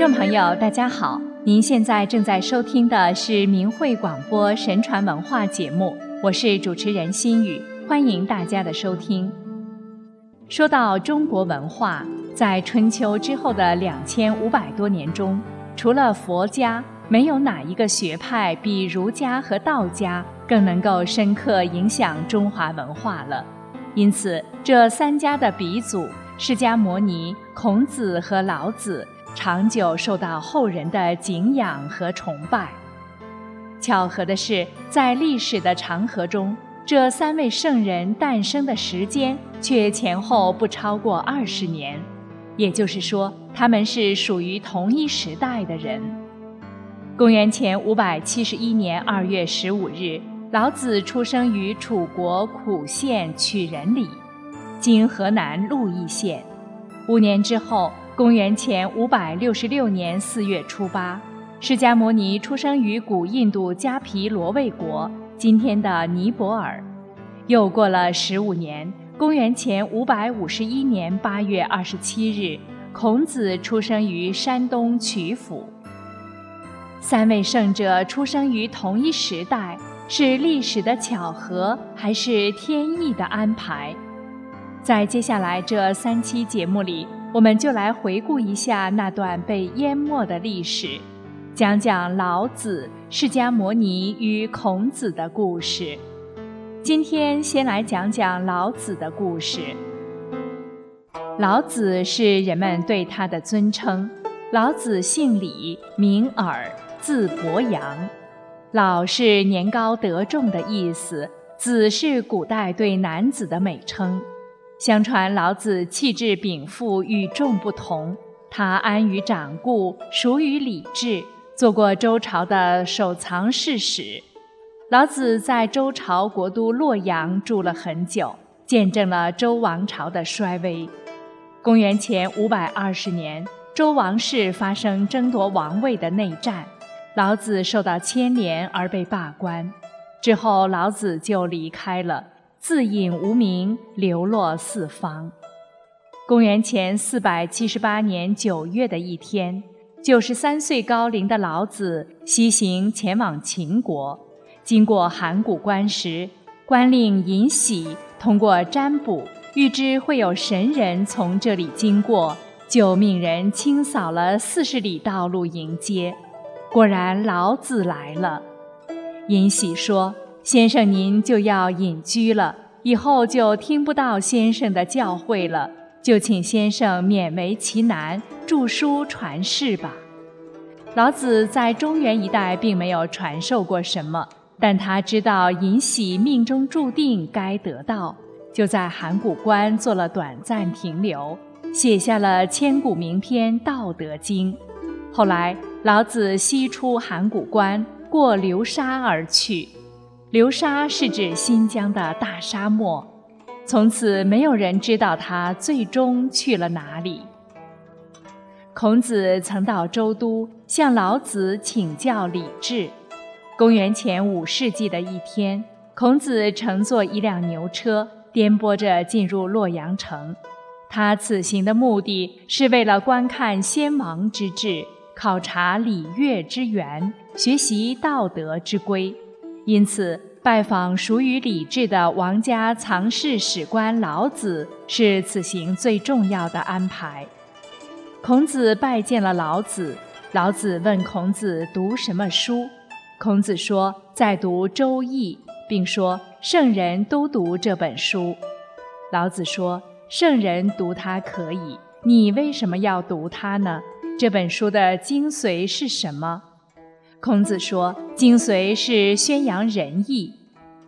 众朋友，大家好！您现在正在收听的是明慧广播神传文化节目，我是主持人心雨，欢迎大家的收听。说到中国文化，在春秋之后的两千五百多年中，除了佛家，没有哪一个学派比儒家和道家更能够深刻影响中华文化了。因此，这三家的鼻祖释迦牟尼、孔子和老子。长久受到后人的敬仰和崇拜。巧合的是，在历史的长河中，这三位圣人诞生的时间却前后不超过二十年，也就是说，他们是属于同一时代的人。公元前五百七十一年二月十五日，老子出生于楚国苦县曲仁里，今河南鹿邑县。五年之后。公元前五百六十六年四月初八，释迦牟尼出生于古印度迦毗罗卫国（今天的尼泊尔）。又过了十五年，公元前五百五十一年八月二十七日，孔子出生于山东曲阜。三位圣者出生于同一时代，是历史的巧合，还是天意的安排？在接下来这三期节目里。我们就来回顾一下那段被淹没的历史，讲讲老子、释迦牟尼与孔子的故事。今天先来讲讲老子的故事。老子是人们对他的尊称。老子姓李，名耳，字伯阳。老是年高德重的意思，子是古代对男子的美称。相传老子气质禀赋与众不同，他安于掌故，熟于礼制，做过周朝的守藏侍史。老子在周朝国都洛阳住了很久，见证了周王朝的衰微。公元前五百二十年，周王室发生争夺王位的内战，老子受到牵连而被罢官。之后，老子就离开了。自隐无名，流落四方。公元前四百七十八年九月的一天，九十三岁高龄的老子西行前往秦国，经过函谷关时，官令尹喜通过占卜预知会有神人从这里经过，就命人清扫了四十里道路迎接。果然，老子来了。尹喜说。先生，您就要隐居了，以后就听不到先生的教诲了，就请先生勉为其难，著书传世吧。老子在中原一带并没有传授过什么，但他知道尹喜命中注定该得到，就在函谷关做了短暂停留，写下了千古名篇《道德经》。后来，老子西出函谷关，过流沙而去。流沙是指新疆的大沙漠，从此没有人知道他最终去了哪里。孔子曾到周都向老子请教礼制。公元前五世纪的一天，孔子乘坐一辆牛车，颠簸着进入洛阳城。他此行的目的是为了观看先王之治，考察礼乐之源，学习道德之规。因此，拜访属于礼制的王家藏室史官老子是此行最重要的安排。孔子拜见了老子，老子问孔子读什么书，孔子说在读《周易》，并说圣人都读这本书。老子说圣人读它可以，你为什么要读它呢？这本书的精髓是什么？孔子说：“精髓是宣扬仁义。”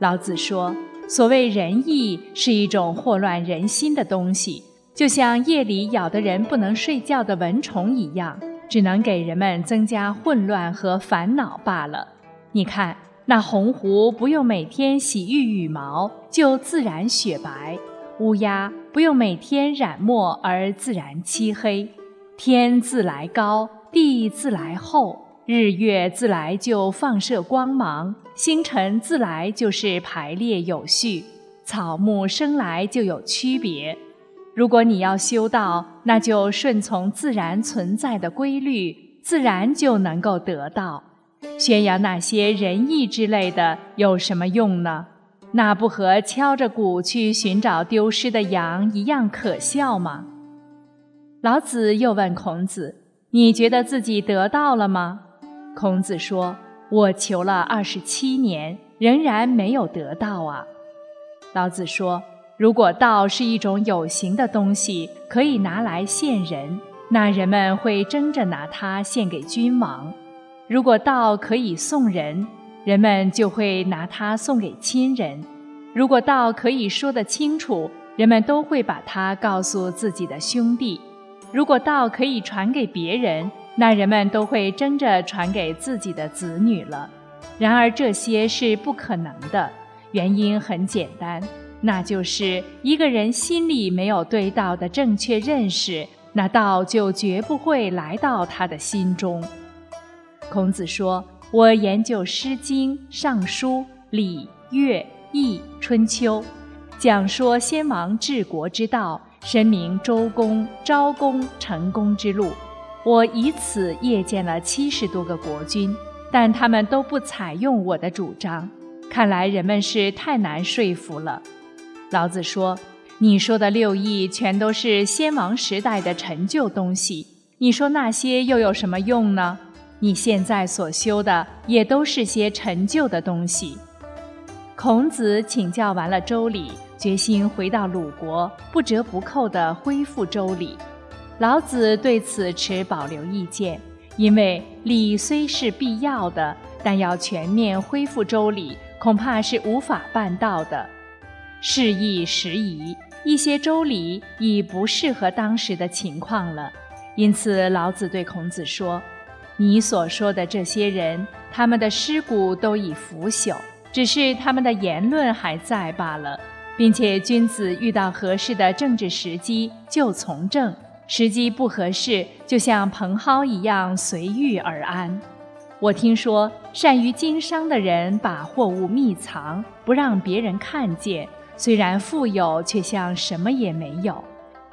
老子说：“所谓仁义，是一种祸乱人心的东西，就像夜里咬得人不能睡觉的蚊虫一样，只能给人们增加混乱和烦恼罢了。你看，那红狐不用每天洗浴羽毛，就自然雪白；乌鸦不用每天染墨而自然漆黑。天自来高，地自来厚。”日月自来就放射光芒，星辰自来就是排列有序，草木生来就有区别。如果你要修道，那就顺从自然存在的规律，自然就能够得到。宣扬那些仁义之类的有什么用呢？那不和敲着鼓去寻找丢失的羊一样可笑吗？老子又问孔子：“你觉得自己得到了吗？”孔子说：“我求了二十七年，仍然没有得到啊。”老子说：“如果道是一种有形的东西，可以拿来献人，那人们会争着拿它献给君王；如果道可以送人，人们就会拿它送给亲人；如果道可以说得清楚，人们都会把它告诉自己的兄弟；如果道可以传给别人，那人们都会争着传给自己的子女了。然而这些是不可能的。”原因很简单，那就是一个人心里没有对道的正确认识，那道就绝不会来到他的心中。孔子说：“我研究《诗经》《尚书》《礼》《乐》《易》《春秋》，讲说先王治国之道，申明周公、昭公成功之路。我以此谒见了七十多个国君，但他们都不采用我的主张。”看来人们是太难说服了。老子说：“你说的六艺全都是先王时代的陈旧东西，你说那些又有什么用呢？你现在所修的也都是些陈旧的东西。”孔子请教完了周礼，决心回到鲁国，不折不扣地恢复周礼。老子对此持保留意见，因为礼虽是必要的，但要全面恢复周礼。恐怕是无法办到的，事易时移，一些周礼已不适合当时的情况了。因此，老子对孔子说：“你所说的这些人，他们的尸骨都已腐朽，只是他们的言论还在罢了，并且君子遇到合适的政治时机就从政，时机不合适，就像蓬蒿一样随遇而安。”我听说，善于经商的人把货物密藏，不让别人看见，虽然富有，却像什么也没有。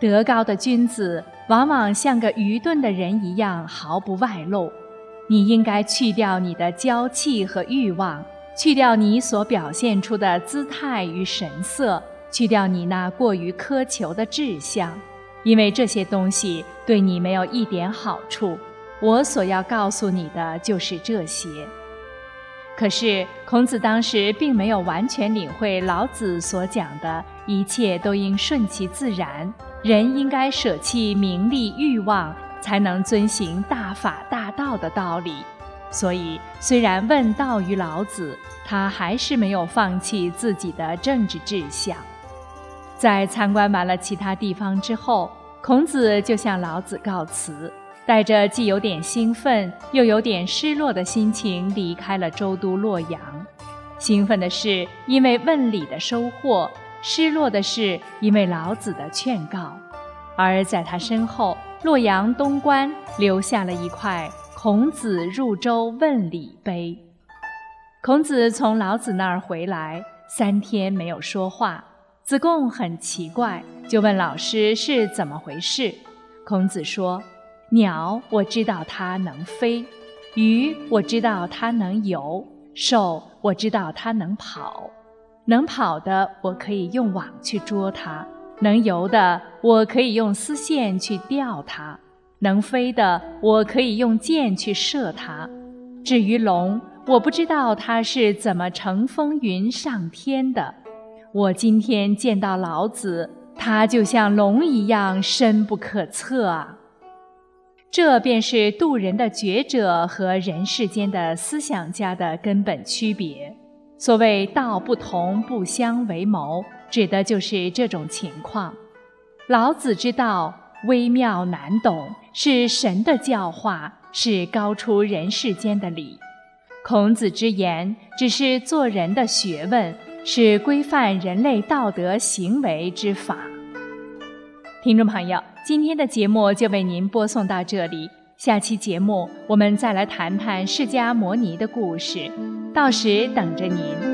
德高的君子往往像个愚钝的人一样，毫不外露。你应该去掉你的娇气和欲望，去掉你所表现出的姿态与神色，去掉你那过于苛求的志向，因为这些东西对你没有一点好处。我所要告诉你的就是这些。可是孔子当时并没有完全领会老子所讲的一切都应顺其自然，人应该舍弃名利欲望，才能遵行大法大道的道理。所以，虽然问道于老子，他还是没有放弃自己的政治志向。在参观完了其他地方之后，孔子就向老子告辞。带着既有点兴奋又有点失落的心情离开了周都洛阳。兴奋的是因为问礼的收获，失落的是因为老子的劝告。而在他身后，洛阳东关留下了一块“孔子入周问礼碑”。孔子从老子那儿回来三天没有说话，子贡很奇怪，就问老师是怎么回事。孔子说。鸟，我知道它能飞；鱼，我知道它能游；兽，我知道它能跑。能跑的，我可以用网去捉它；能游的，我可以用丝线去钓它；能飞的，我可以用箭去射它。至于龙，我不知道它是怎么乘风云上天的。我今天见到老子，他就像龙一样深不可测啊！这便是渡人的觉者和人世间的思想家的根本区别。所谓道不同不相为谋，指的就是这种情况。老子之道微妙难懂，是神的教化，是高出人世间的理；孔子之言只是做人的学问，是规范人类道德行为之法。听众朋友。今天的节目就为您播送到这里，下期节目我们再来谈谈释迦摩尼的故事，到时等着您。